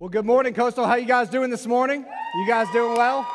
Well, good morning, Coastal. How you guys doing this morning? You guys doing well?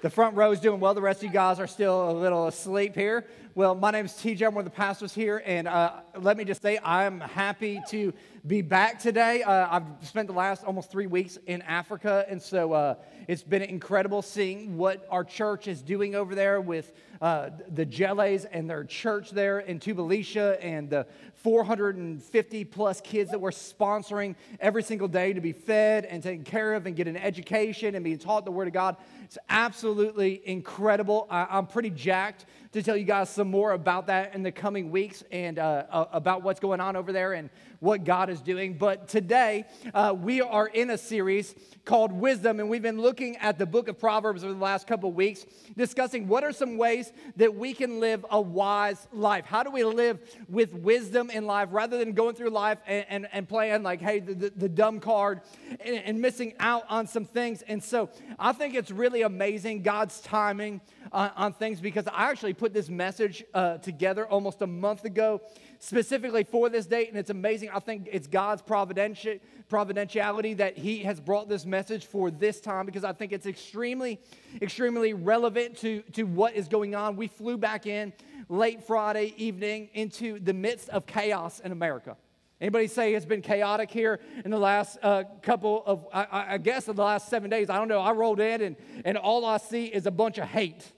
The front row is doing well. The rest of you guys are still a little asleep here. Well, my name is TJ. I'm one of the pastors here, and uh, let me just say I'm happy to be back today. Uh, I've spent the last almost three weeks in Africa, and so uh, it's been incredible seeing what our church is doing over there with uh, the Jelles and their church there in Tubalicia and the 450 plus kids that we're sponsoring every single day to be fed and taken care of and get an education and being taught the Word of God. It's absolutely incredible. I, I'm pretty jacked to tell you guys some more about that in the coming weeks and uh, about what's going on over there. And what God is doing. But today, uh, we are in a series called Wisdom, and we've been looking at the book of Proverbs over the last couple weeks, discussing what are some ways that we can live a wise life. How do we live with wisdom in life rather than going through life and, and, and playing like, hey, the, the, the dumb card and, and, missing out on some things? And so I think it's really amazing God's timing on, on things because I actually put this message uh, together almost a month ago specifically for this date, and it's amazing. I think it's God's providenti- providentiality that He has brought this message for this time because I think it's extremely, extremely relevant to, to what is going on. We flew back in late Friday evening into the midst of chaos in America. Anybody say it's been chaotic here in the last uh, couple of, I, I guess, in the last seven days? I don't know. I rolled in and, and all I see is a bunch of hate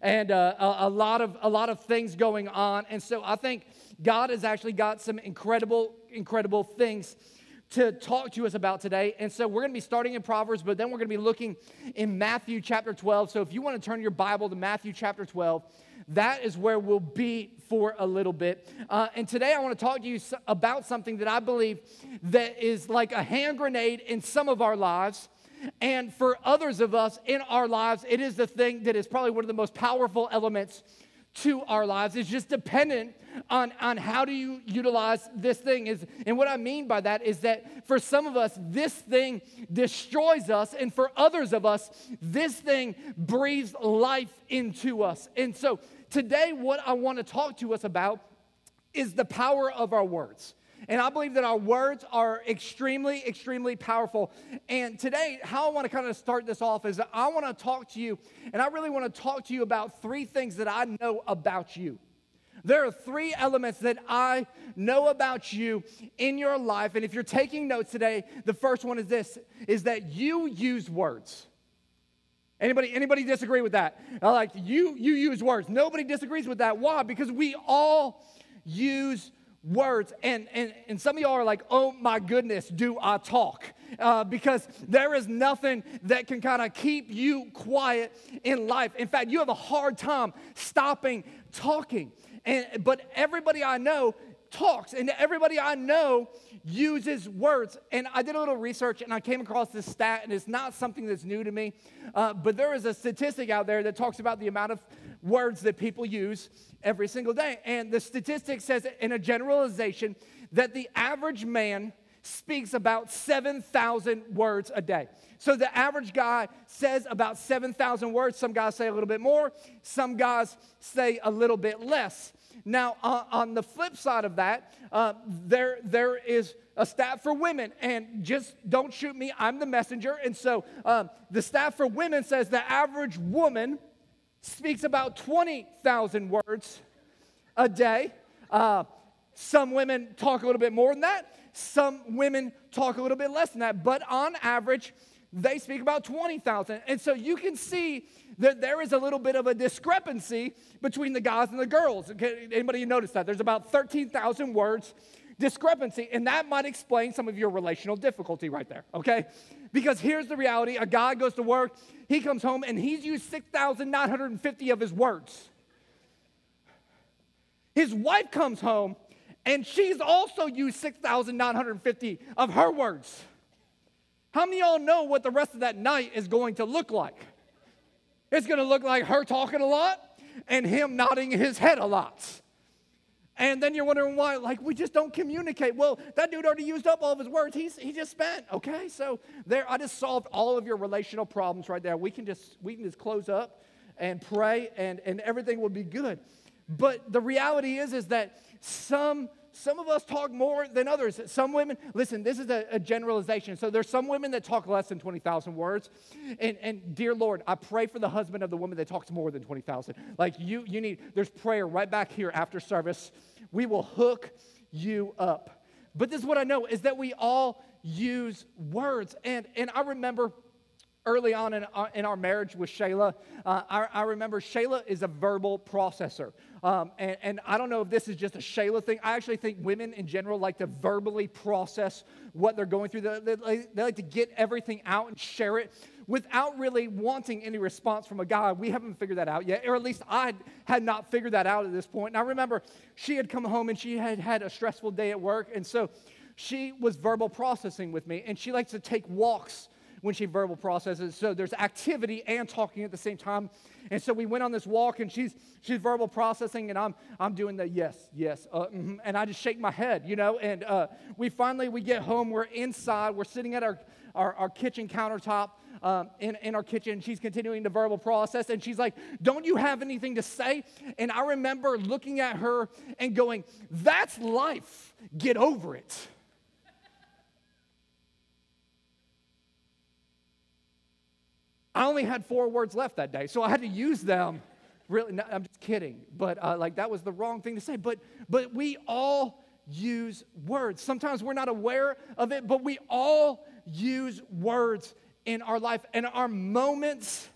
and uh, a, a, lot of a lot of things going on. And so I think God has actually got some incredible, incredible things to talk to us about today. And so we're going to be starting in Proverbs, but then we're going to be looking in Matthew chapter 12. So if you want to turn your Bible to Matthew chapter 12, that is where we'll be for a little bit. Uh, and today I want to talk to you about something that I believe that is like a hand grenade in some of our lives. And for others of us in our lives, it is the thing that is probably one of the most powerful elements to our lives. It's just dependent on, on how do you utilize this thing is and what i mean by that is that for some of us this thing destroys us and for others of us this thing breathes life into us and so today what i want to talk to us about is the power of our words and I believe that our words are extremely, extremely powerful. And today, how I want to kind of start this off is I want to talk to you, and I really want to talk to you about three things that I know about you. There are three elements that I know about you in your life. And if you're taking notes today, the first one is this is that you use words. Anybody, anybody disagree with that? I like you, you use words. Nobody disagrees with that. Why? Because we all use words. And, and, and some of y'all are like, oh my goodness, do I talk? Uh, because there is nothing that can kind of keep you quiet in life. In fact, you have a hard time stopping talking. And, but everybody I know talks, and everybody I know uses words. And I did a little research and I came across this stat, and it's not something that's new to me, uh, but there is a statistic out there that talks about the amount of words that people use every single day. And the statistic says, in a generalization, that the average man speaks about 7,000 words a day. So the average guy says about 7,000 words. Some guys say a little bit more, some guys say a little bit less. Now, uh, on the flip side of that, uh, there, there is a stat for women, and just don't shoot me, I'm the messenger. And so um, the stat for women says the average woman speaks about 20,000 words a day. Uh, some women talk a little bit more than that. Some women talk a little bit less than that. But on average, they speak about 20,000. And so you can see that there is a little bit of a discrepancy between the guys and the girls. Anybody notice that? There's about 13,000 words discrepancy, and that might explain some of your relational difficulty right there, okay? Because here's the reality a guy goes to work, he comes home, and he's used 6,950 of his words. His wife comes home, and she's also used 6,950 of her words. How many of y'all know what the rest of that night is going to look like? It's going to look like her talking a lot and him nodding his head a lot. And then you're wondering why, like, we just don't communicate. Well, that dude already used up all of his words. He's, he just spent, okay? So there, I just solved all of your relational problems right there. We can just, we can just close up and pray and, and everything will be good. But the reality is, is that some some of us talk more than others. Some women, listen, this is a, a generalization. So there's some women that talk less than 20,000 words. And, and dear Lord, I pray for the husband of the woman that talks more than 20,000. Like you, you need, there's prayer right back here after service. We will hook you up. But this is what I know is that we all use words. And, and I remember early on in our, in our marriage with Shayla, uh, I, I, remember Shayla is a verbal processor. Um, and, and, I don't know if this is just a Shayla thing. I actually think women in general like to verbally process what they're going through. They, they, they like to get everything out and share it without really wanting any response from a guy. We haven't figured that out yet, or at least I had not figured that out at this point. And I remember she had come home and she had had a stressful day at work. And so she was verbal processing with me, and she likes to take walks when she verbal processes. So there's activity and talking at the same time. And so we went on this walk, and she's she's verbal processing, and I'm I'm doing the yes, yes, uh, mm-hmm, and I just shake my head, you know. And uh, we finally we get home. We're inside. We're sitting at our our, our kitchen countertop. Um, in, in our kitchen, she's continuing to verbal process, and she's like, Don't you have anything to say? And I remember looking at her and going, That's life. Get over it. I only had four words left that day, so I had to use them. Really, no, I'm just kidding, but uh, like that was the wrong thing to say. But but we all use words. Sometimes we're not aware of it, but we all use words in our life, and our moments.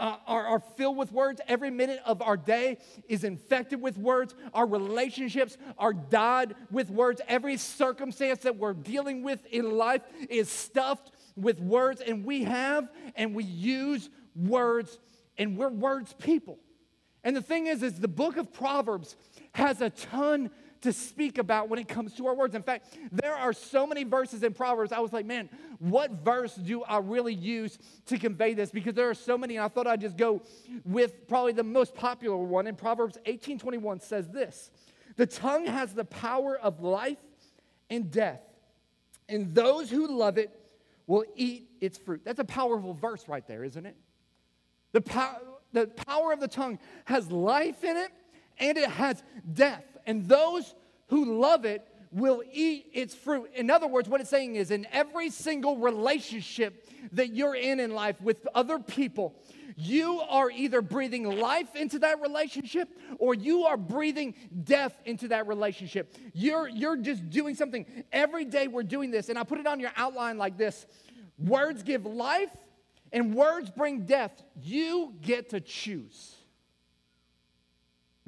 Uh, are, are, filled with words. Every minute of our day is infected with words. Our relationships are dyed with words. Every circumstance that we're dealing with in life is stuffed with words, and we have and we use words, and we're words people. And the thing is, is the book of Proverbs has a ton to speak about when it comes to our words. In fact, there are so many verses in Proverbs. I was like, man, what verse do I really use to convey this? Because there are so many, and I thought I'd just go with probably the most popular one. In Proverbs 18:21 says this: "The tongue has the power of life and death, and those who love it will eat its fruit. That's a powerful verse right there, isn't it? The, pow- the power of the tongue has life in it and it has death. And those who love it will eat its fruit. In other words, what it's saying is in every single relationship that you're in in life with other people, you are either breathing life into that relationship or you are breathing death into that relationship. You're, you're just doing something. Every day we're doing this, and I put it on your outline like this words give life and words bring death. You get to choose.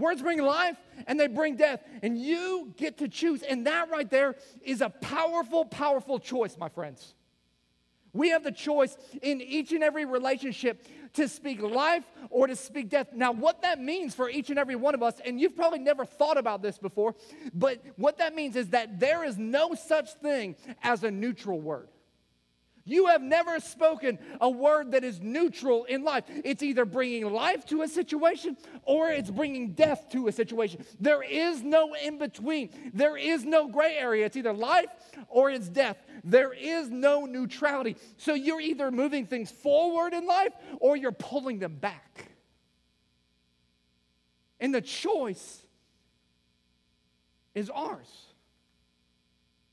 Words bring life and they bring death, and you get to choose. And that right there is a powerful, powerful choice, my friends. We have the choice in each and every relationship to speak life or to speak death. Now, what that means for each and every one of us, and you've probably never thought about this before, but what that means is that there is no such thing as a neutral word. You have never spoken a word that is neutral in life. It's either bringing life to a situation or it's bringing death to a situation. There is no in between, there is no gray area. It's either life or it's death. There is no neutrality. So you're either moving things forward in life or you're pulling them back. And the choice is ours.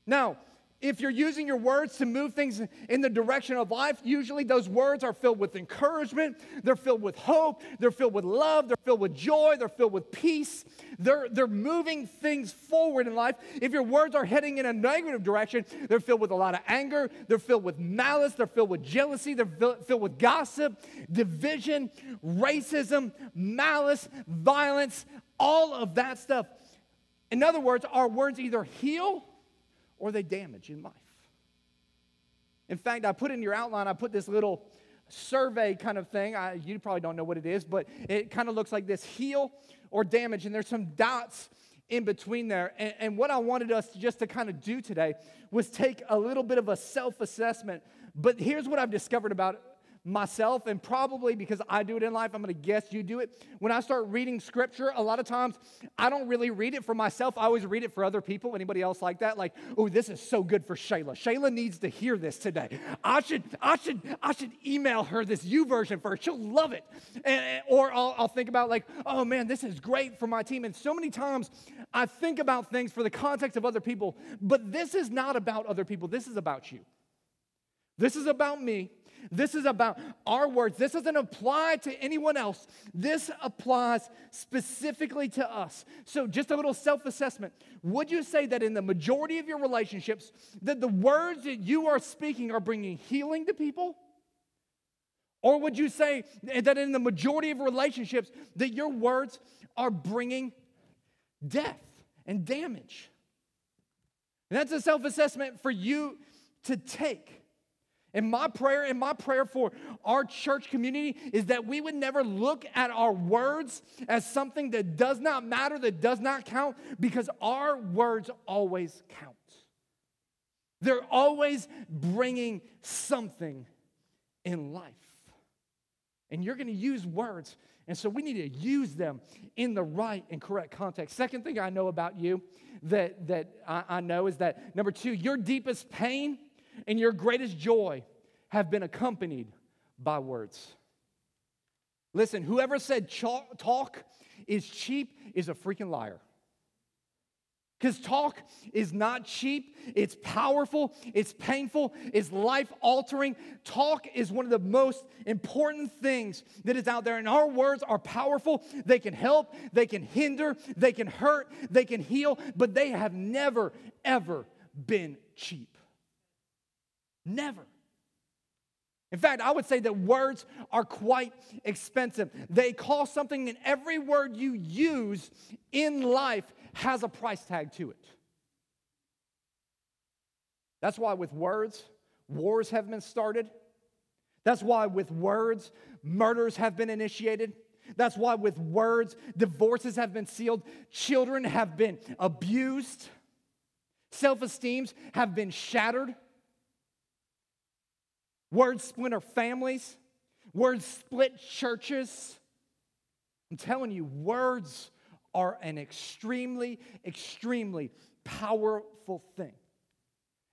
Now, if you're using your words to move things in the direction of life, usually those words are filled with encouragement, they're filled with hope, they're filled with love, they're filled with joy, they're filled with peace. They're, they're moving things forward in life. If your words are heading in a negative direction, they're filled with a lot of anger, they're filled with malice, they're filled with jealousy, they're filled with gossip, division, racism, malice, violence, all of that stuff. In other words, our words either heal or they damage in life. In fact, I put in your outline, I put this little survey kind of thing. I, you probably don't know what it is, but it kind of looks like this heal or damage, and there's some dots in between there. And, and what I wanted us just to kind of do today was take a little bit of a self assessment. But here's what I've discovered about myself, and probably because I do it in life, I'm gonna guess you do it. When I start reading scripture, a lot of times I don't really read it for myself. I always read it for other people. Anybody else like that? Like, oh, this is so good for Shayla. Shayla needs to hear this today. I should, I should, I should email her this YouVersion first. She'll love it. And, or I'll, I'll think about like, oh man, this is great for my team. And so many times I think about things for the context of other people, but this is not about other people. This is about you. This is about me. This is about our words. This doesn't apply to anyone else. This applies specifically to us. So, just a little self assessment. Would you say that in the majority of your relationships, that the words that you are speaking are bringing healing to people? Or would you say that in the majority of relationships, that your words are bringing death and damage? And that's a self assessment for you to take. And my prayer and my prayer for our church community is that we would never look at our words as something that does not matter, that does not count, because our words always count. They're always bringing something in life. And you're going to use words. And so we need to use them in the right and correct context. Second thing I know about you that, that I, I know is that number two, your deepest pain and your greatest joy have been accompanied by words. Listen, whoever said talk is cheap is a freaking liar. Because talk is not cheap, it's powerful, it's painful, it's life altering. Talk is one of the most important things that is out there. And our words are powerful. They can help, they can hinder, they can hurt, they can heal, but they have never, ever been cheap. Never. In fact, I would say that words are quite expensive. They cost something, and every word you use in life has a price tag to it. That's why, with words, wars have been started. That's why, with words, murders have been initiated. That's why, with words, divorces have been sealed, children have been abused, self esteems have been shattered. Words splinter families, words split churches. I'm telling you, words are an extremely, extremely powerful thing.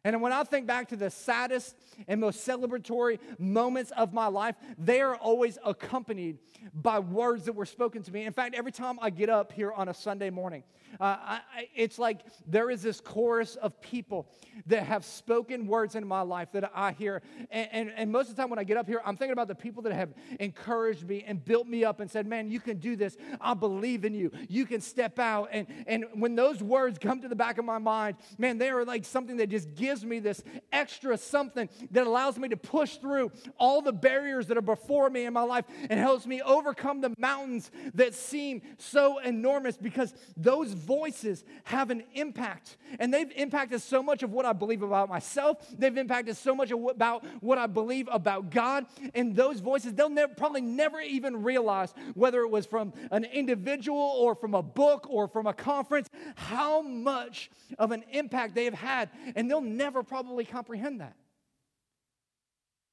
And when I think back to the saddest and most celebratory moments of my life, they are always accompanied by words that were spoken to me. In fact, every time I get up here on a Sunday morning, uh, I, it's like there is this chorus of people that have spoken words into my life that I hear. And, and, and most of the time when I get up here, I'm thinking about the people that have encouraged me and built me up and said, Man, you can do this. I believe in you. You can step out. And, and when those words come to the back of my mind, man, they are like something that just gives me this extra something that allows me to push through all the barriers that are before me in my life and helps me overcome the mountains that seem so enormous because those voices have an impact. And they've impacted so much of what I believe about myself. They've impacted so much about what I believe about God. And those voices, they'll never, probably never even realize whether it was from an individual or from a book or from a conference, how much of an impact they have had. And they'll never probably comprehend that.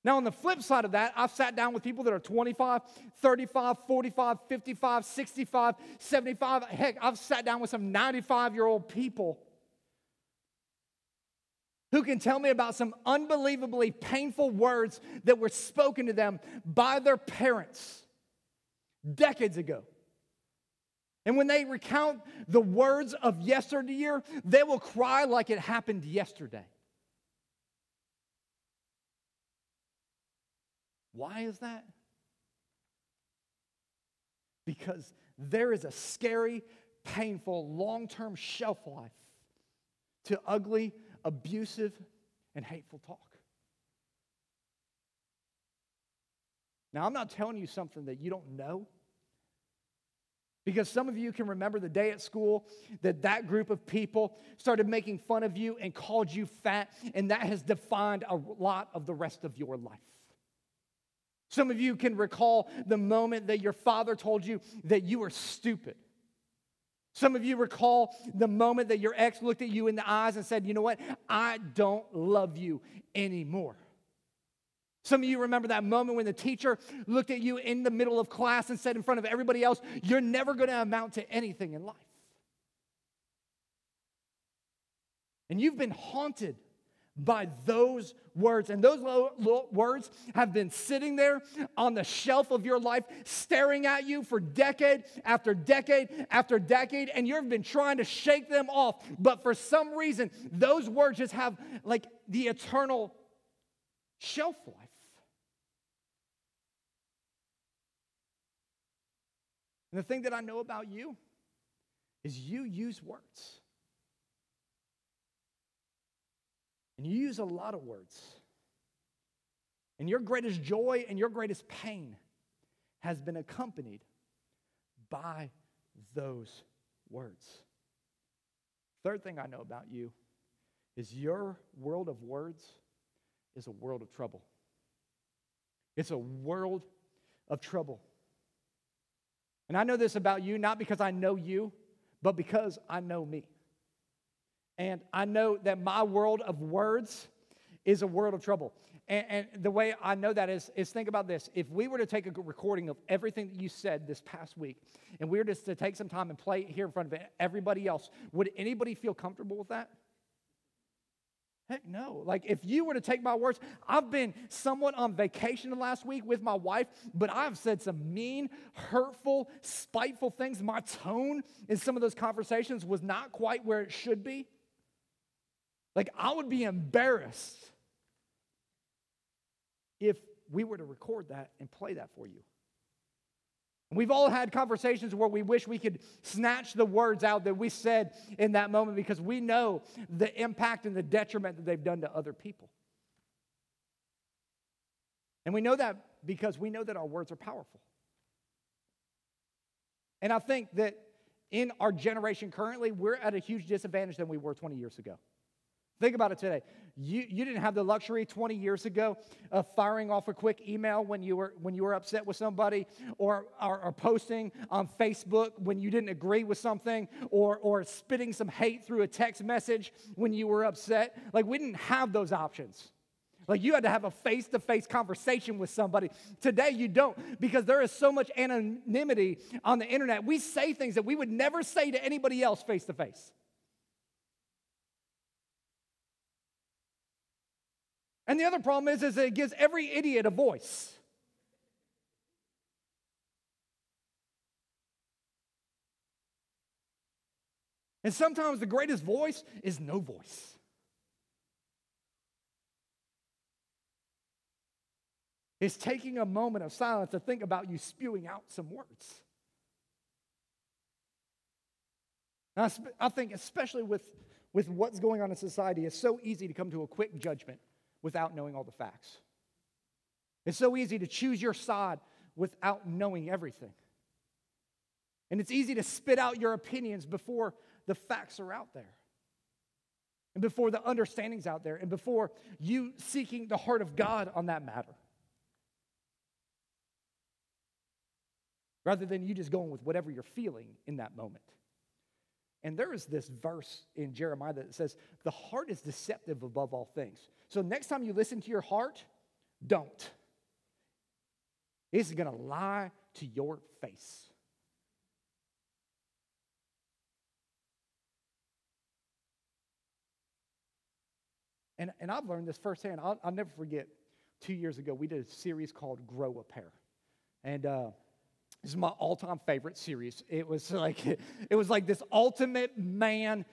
Now, on the flip side of that, I've sat down with people that are 25, 35, 45, 55, 65, 75. Heck, I've sat down with some 95 year old people who can tell me about some unbelievably painful words that were spoken to them by their parents decades ago. And when they recount the words of yesteryear, they will cry like it happened yesterday. Why is that? Because there is a scary, painful, long term shelf life to ugly, abusive, and hateful talk. Now, I'm not telling you something that you don't know. Because some of you can remember the day at school that that group of people started making fun of you and called you fat, and that has defined a lot of the rest of your life. Some of you can recall the moment that your father told you that you were stupid. Some of you recall the moment that your ex looked at you in the eyes and said, You know what? I don't love you anymore. Some of you remember that moment when the teacher looked at you in the middle of class and said in front of everybody else, You're never going to amount to anything in life. And you've been haunted by those words. And those words have been sitting there on the shelf of your life, staring at you for decade after decade after decade, and you've been trying to shake them off. But for some reason, those words just have like the eternal shelf life. And the thing that I know about you is you use words. And you use a lot of words. And your greatest joy and your greatest pain has been accompanied by those words. Third thing I know about you is your world of words is a world of trouble. It's a world of trouble. And I know this about you, not because I know you, but because I know me. And I know that my world of words is a world of trouble. And, and, the way I know that is, is think about this. If we were to take a recording of everything that you said this past week, and we were just to take some time and play it here in front of everybody else, would anybody feel comfortable with that? Heck no. Like, if you were to take my words, I've been somewhat on vacation the last week with my wife, but I've said some mean, hurtful, spiteful things. My tone in some of those conversations was not quite where it should be. Like, I would be embarrassed if we were to record that and play that for you. We've all had conversations where we wish we could snatch the words out that we said in that moment because we know the impact and the detriment that they've done to other people. And we know that because we know that our words are powerful. And I think that in our generation currently, we're at a huge disadvantage than we were 20 years ago. Think about it today. You, you didn't have the luxury 20 years ago of firing off a quick email when you were, when you were upset with somebody, or, or, or posting on Facebook when you didn't agree with something, or, or spitting some hate through a text message when you were upset. Like, we didn't have those options. Like you had to have a face to face conversation with somebody. Today you don't because there is so much anonymity on the internet. We say things that we would never say to anybody else face to face. And the other problem is, is it gives every idiot a voice. And sometimes the greatest voice is no voice. It's taking a moment of silence to think about you spewing out some words. I, I think, especially with, with what's going on in society, it's so easy to come to a quick judgment without knowing all the facts. It's so easy to choose your side without knowing everything. And it's easy to spit out your opinions before the facts are out there. And before the understanding's out there, and before you seeking the heart of God on that matter. Rather than you just going with whatever you're feeling in that moment. And there is this verse in Jeremiah that says, The heart is deceptive above all things. So next time you listen to your heart, don't. It's going to lie to your face. And, and I've learned this firsthand. I'll, I'll never forget, two years ago, we did a series called Grow a Pair. And uh, this is my all-time favorite series. It was like it was like this ultimate man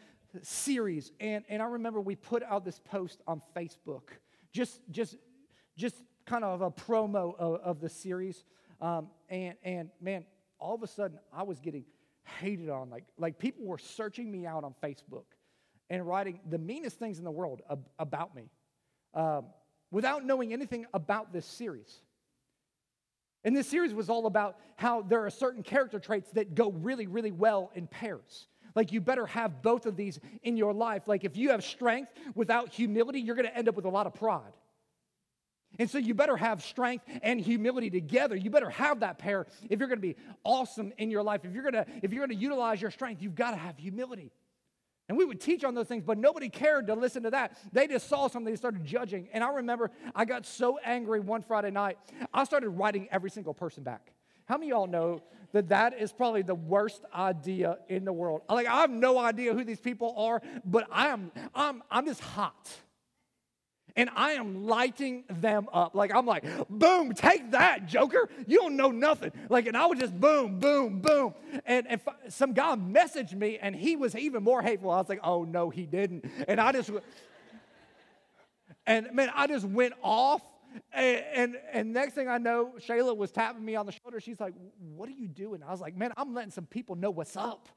series. And, and I remember we put out this post on Facebook, just, just, just kind of a promo of, of the series. Um, and, and man, all of a sudden I was getting hated on. Like, like people were searching me out on Facebook and writing the meanest things in the world ab- about me um, without knowing anything about this series. And this series was all about how there are certain character traits that go really, really well in pairs. Like, you better have both of these in your life. Like, if you have strength without humility, you're going to end up with a lot of pride. And so, you better have strength and humility together. You better have that pair if you're going to be awesome in your life. If you're going to, if you're going to utilize your strength, you've got to have humility. And we would teach on those things, but nobody cared to listen to that. They just saw something, they started judging. And I remember I got so angry one Friday night, I started writing every single person back. How many of y'all know that that is probably the worst idea in the world? Like, I have no idea who these people are, but I am, I'm, I'm just hot and I am lighting them up. Like, I'm like, boom, take that, Joker. You don't know nothing. Like, and I was just boom, boom, boom. And, and some guy messaged me, and he was even more hateful. I was like, oh, no, he didn't. And I just, and man, I just went off. And, and, and next thing I know, Shayla was tapping me on the shoulder. She's like, What are you doing? I was like, Man, I'm letting some people know what's up.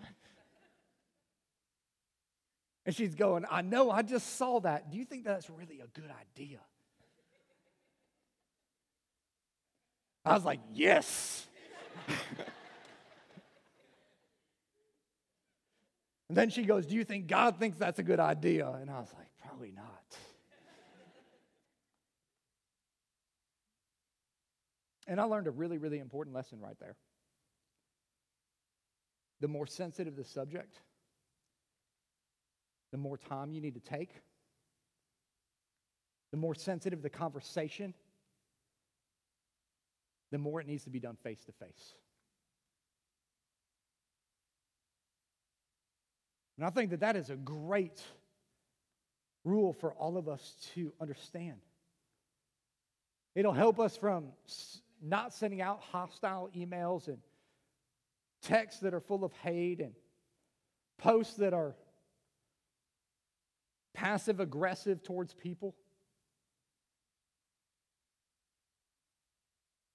And she's going, I know, I just saw that. Do you think that's really a good idea? I was like, Yes. and then she goes, Do you think God thinks that's a good idea? And I was like, Probably not. And I learned a really, really important lesson right there. The more sensitive the subject, the more time you need to take, the more sensitive the conversation, the more it needs to be done face to face. And I think that that is a great rule for all of us to understand. It'll help us from not sending out hostile emails and texts that are full of hate and posts that are passive aggressive towards people?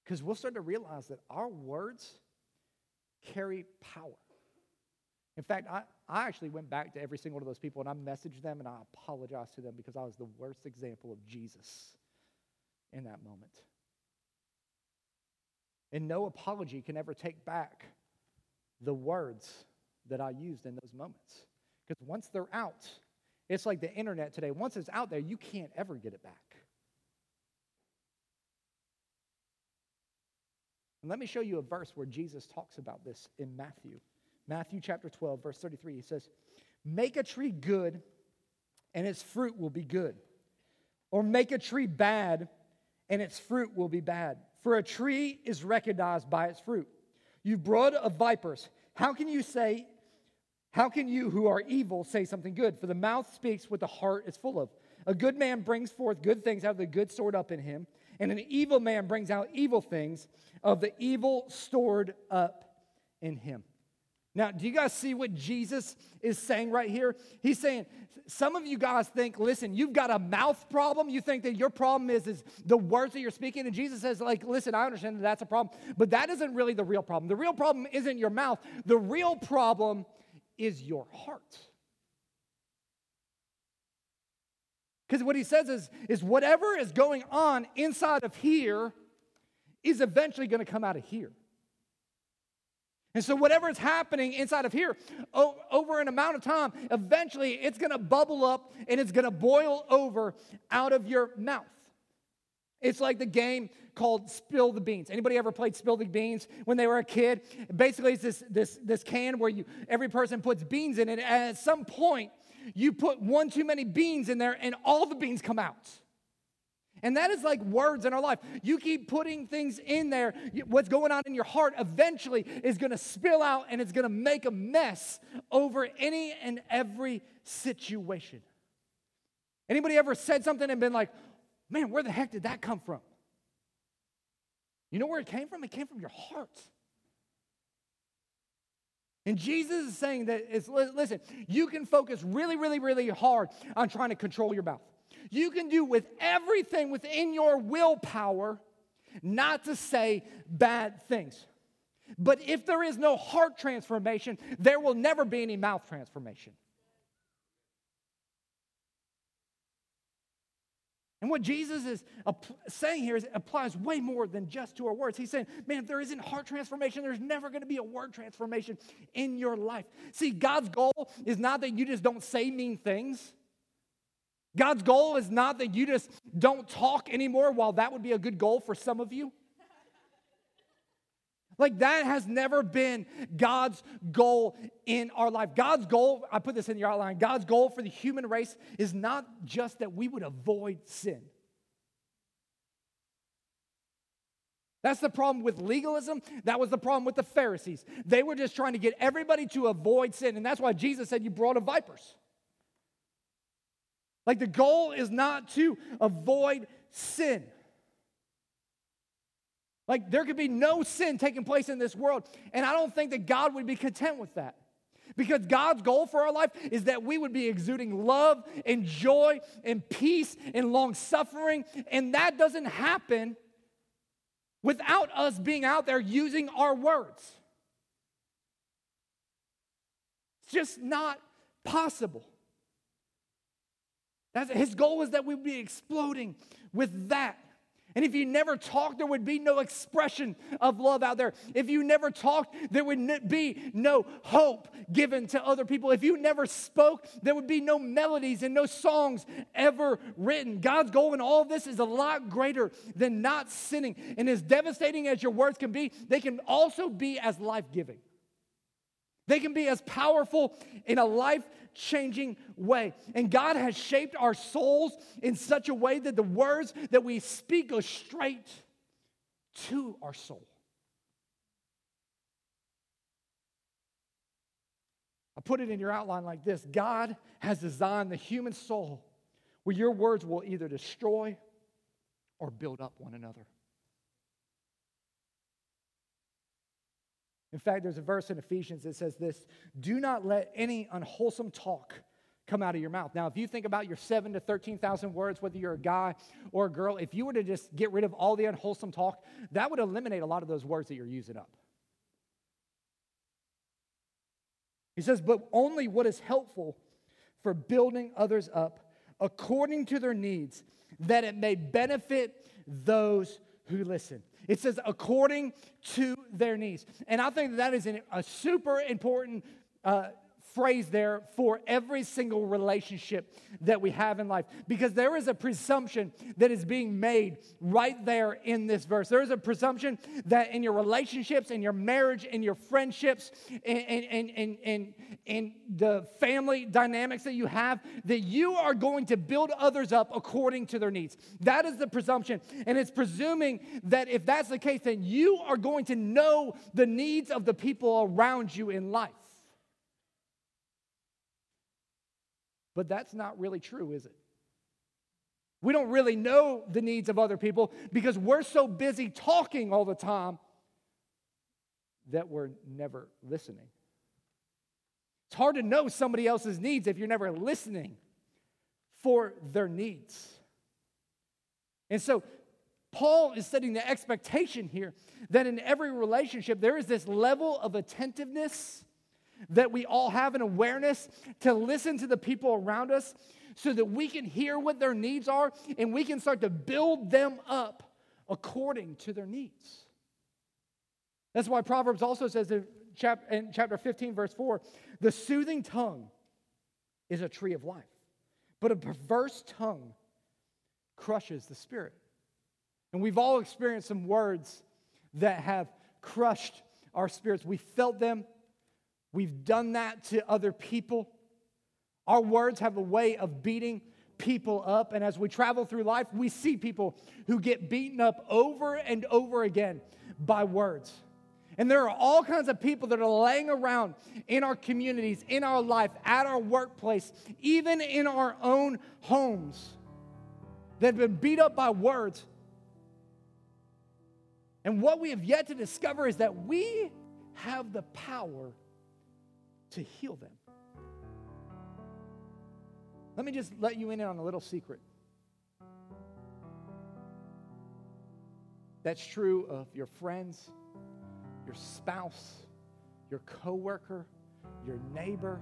Because we'll start to realize that our words carry power. In fact, I, I actually went back to every single one of those people and I messaged them and I apologized to them because I was the worst example of Jesus in that moment. And no apology can ever take back the words that I used in those moments. Because once they're out, it's like the internet today. Once it's out there, you can't ever get it back. And let me show you a verse where Jesus talks about this in Matthew. Matthew chapter 12, verse 33. He says, Make a tree good, and its fruit will be good. Or make a tree bad, and its fruit will be bad. For a tree is recognized by its fruit. You brood of vipers, how can you say how can you who are evil say something good? For the mouth speaks what the heart is full of. A good man brings forth good things out of the good stored up in him, and an evil man brings out evil things of the evil stored up in him. Now, do you guys see what Jesus is saying right here? He's saying, some of you guys think, listen, you've got a mouth problem. You think that your problem is, is the words that you're speaking. And Jesus says, like, listen, I understand that that's a problem, but that isn't really the real problem. The real problem isn't your mouth. The real problem is your heart. Because what he says is, is whatever is going on inside of here is eventually going to come out of here. And so, whatever is happening inside of here, over an amount of time, eventually it's to bubble up and it's to boil over out of your mouth. It's like the game called Spill the Beans. Anybody ever played Spill the Beans when they were a kid? Basically, it's this, this, this can where you every person puts beans in it, and at some point, you put one too many beans in there, and all the beans come out. And that is like words in our life. You keep putting things in there, what's going on in your heart eventually is going to spill out and it's going to make a mess over any and every situation. Anybody ever said something and been like, Man, where the heck did that come from? You know where it came from? It came from your heart. And Jesus is saying that, it's, listen, you can focus really, really, really hard on trying to control your mouth. You can do with everything within your willpower not to say bad things. But if there is no heart transformation, there will never be any mouth transformation. And what Jesus is saying here is applies way more than just to our words. He's saying, man, if there isn't heart transformation, there's never going to be a word transformation in your life. See, God's goal is not that you just don't say mean things. God's goal is not that you just don't talk anymore, while that would be a good goal for some of you. Like that has never been God's goal in our life. God's goal, I put this in your outline, God's goal for the human race is not just that we would avoid sin. That's the problem with legalism. That was the problem with the Pharisees. They were just trying to get everybody to avoid sin. And that's why Jesus said, You brood of vipers. Like the goal is not to avoid sin. Like there could be no sin taking place in this world. And I don't think that God would be content with that. Because God's goal for our life is that we would be exuding love and joy and peace and long suffering. And that doesn't happen without us being out there using our words. It's just not possible. That's, his goal was that we would be exploding with that. And if you never talked, there would be no expression of love out there. If you never talked, there would be no hope given to other people. If you never spoke, there would be no melodies and no songs ever written. God's goal in all this is a lot greater than not sinning. And as devastating as your words can be, they can also be as life giving. They can be as powerful in a life changing way. And God has shaped our souls in such a way that the words that we speak go straight to our soul. I put it in your outline like this God has designed the human soul where your words will either destroy or build up one another. In fact, there's a verse in Ephesians that says this Do not let any unwholesome talk come out of your mouth. Now, if you think about your seven to 13,000 words, whether you're a guy or a girl, if you were to just get rid of all the unwholesome talk, that would eliminate a lot of those words that you're using up. He says, but only what is helpful for building others up according to their needs, that it may benefit those who listen. It says, according to their needs. And I think that, that is an, a super important uh, phrase there for every single relationship that we have in life because there is a presumption that is being made right there in this verse. There is a presumption that in your relationships, in your marriage, in your friendships, in, in, in, in, in the family dynamics that you have, that you are going to build others up according to their needs. That is the presumption. And it's presuming that if that's the case, then you are going to know the needs of the people around you in life. But that's not really true, is it? We don't really know the needs of other people because we're so busy talking all the time that we're never listening. It's hard to know somebody else's needs if you're never listening for their needs. And so, Paul is setting the expectation here that in every relationship, there is this level of attentiveness that we all have an awareness to listen to the people around us so that we can hear what their needs are and we can start to build them up according to their needs. That's why Proverbs also says in, chapter 15, verse 4 the soothing tongue is a tree of life, but a perverse tongue crushes the spirit. And we've all experienced some words that have crushed our spirits. We felt them We've done that to other people. Our words have a way of beating people up. And as we travel through life, we see people who get beaten up over and over again by words. And there are all kinds of people that are laying around in our communities, in our life, at our workplace, even in our own homes that have been beat up by words. And what we have yet to discover is that we have the power to heal them. Let me just let you in on a little secret. That's true of your friends, your spouse, your coworker, your neighbor,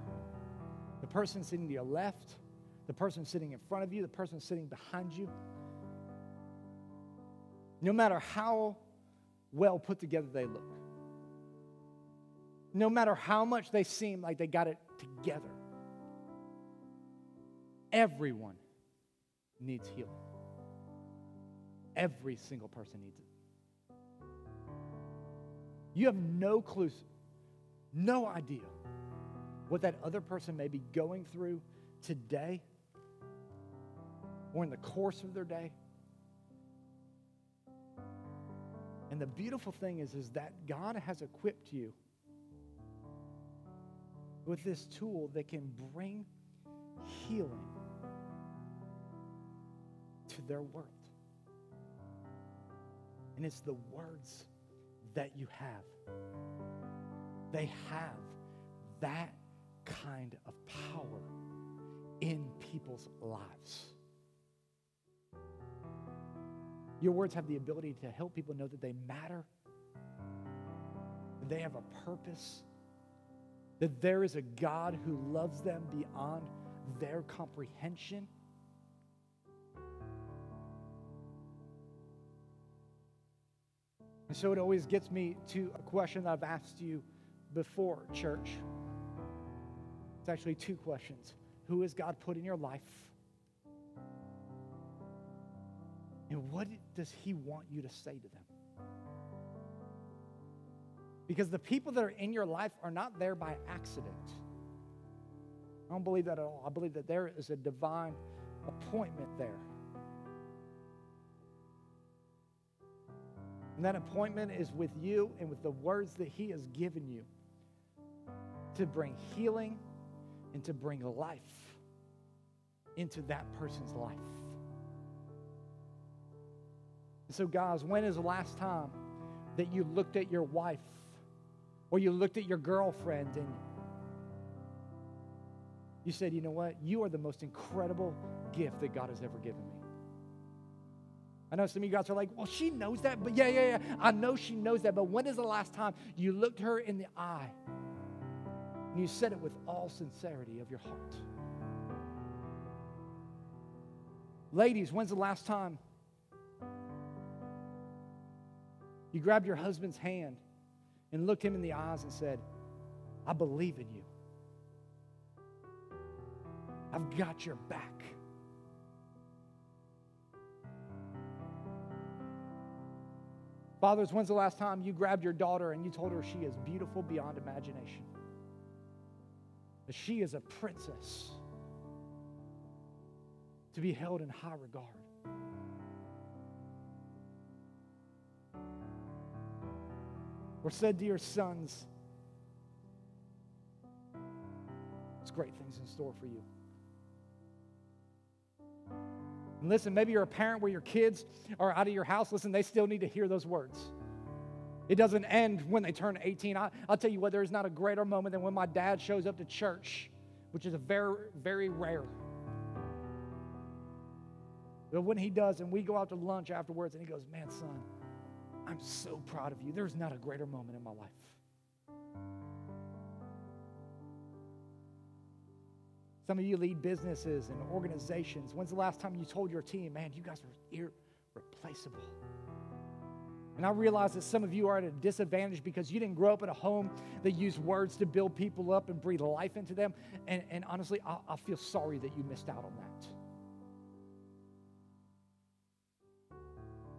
the person sitting to your left, the person sitting in front of you, the person sitting behind you. No matter how well put together they look, no matter how much they seem like they got it together. Everyone needs healing. Every single person needs it. You have no clue, no idea what that other person may be going through today or in the course of their day. And the beautiful thing is, is that God has equipped you with this tool that can bring healing to their world. And it's the words that you have. They have that kind of power in people's lives. Your words have the ability to help people know that they matter, they have a purpose, that there is a God who loves them beyond their comprehension. And so it always gets me to a question that I've asked you before, church. It's actually two questions Who has God put in your life? And what does He want you to say to them? Because the people that are in your life are not there by accident. I don't believe that at all. I believe that there is a divine appointment there. And that appointment is with you and with the words that He has given you to bring healing and to bring life into that person's life. so, guys, when is the last time that you looked at your wife or you looked at your girlfriend and you said, you know what? You are the most incredible gift that God has ever given me. I know some of you guys are like, well, she knows that, but yeah, yeah, yeah. I know she knows that, but when is the last time you looked her in the eye and you said it with all sincerity of your heart? Ladies, when's the last time you grabbed your husband's hand and looked him in the eyes and said, I believe in you. I've got your back. Fathers, when's the last time you grabbed your daughter and you told her she is beautiful beyond imagination? That she is a princess to be held in high regard. Or said to your sons, it's great things in store for you. And listen, maybe you're a parent where your kids are out of your house. Listen, they still need to hear those words. It doesn't end when they turn 18. I, will tell you what, there's not a greater moment than when my dad shows up to church, which is a very, very rare. But when he does, and we go out to lunch afterwards, and he goes, Man, son, I'm so proud of you. There's not a greater moment in my life. Some of you lead businesses and organizations. When's the last time you told your team, man, you guys are irreplaceable? And I realize that some of you are at a disadvantage because you didn't grow up in a home that used words to build people up and breathe life into them. And, and honestly, I, I feel sorry that you missed out on that.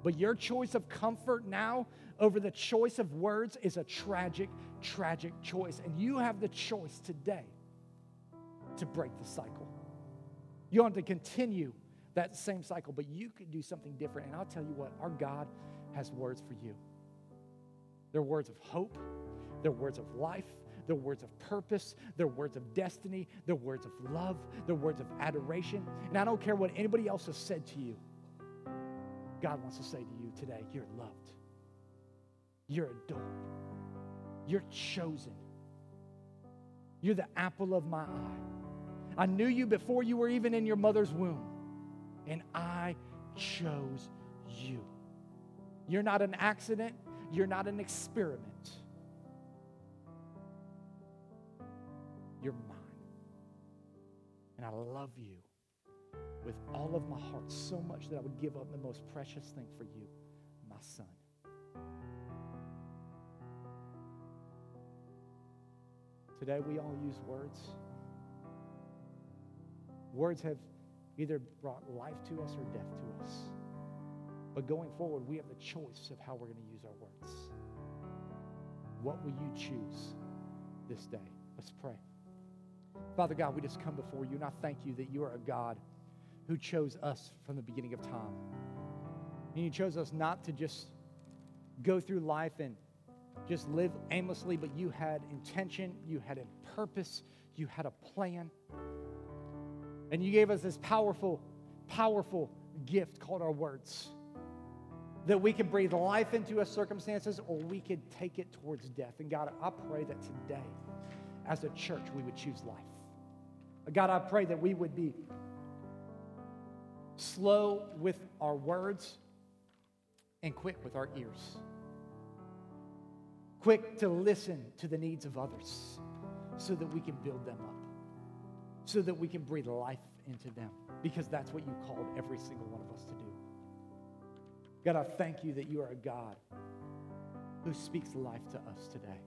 But your choice of comfort now over the choice of words is a tragic, tragic choice. And you have the choice today to break the cycle. You want to continue that same cycle, but you could do something different. And I'll tell you what, our God has words for you. They're words of hope, they're words of life, they're words of purpose, they're words of destiny, they're words of love, they're words of adoration. And I don't care what anybody else has said to you. God wants to say to you today, you're loved. You're adored. You're chosen. You're the apple of my eye. I knew you before you were even in your mother's womb, and I chose you. You're not an accident, you're not an experiment. You're mine. And I love you with all of my heart so much that I would give up the most precious thing for you, my son. Today we all use words. Words have either brought life to us or death to us. But going forward, we have the choice of how we're going to use our words. What will you choose this day? Let's pray. Father God, we just come before you, and I thank you that you are a God who chose us from the beginning of time. And you chose us not to just go through life and just live aimlessly, but you had intention, you had a purpose, you had a plan. And you gave us this powerful, powerful gift called our words that we can breathe life into our circumstances or we could take it towards death. And God, I pray that today, as a church, we would choose life. God, I pray that we would be slow with our words and quick with our ears. Quick to listen to the needs of others so that we can build them up, so that we can breathe life into them, because that's what you called every single one of us to do. God, I thank you that you are a God who speaks life to us today.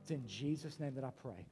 It's in Jesus' name that I pray.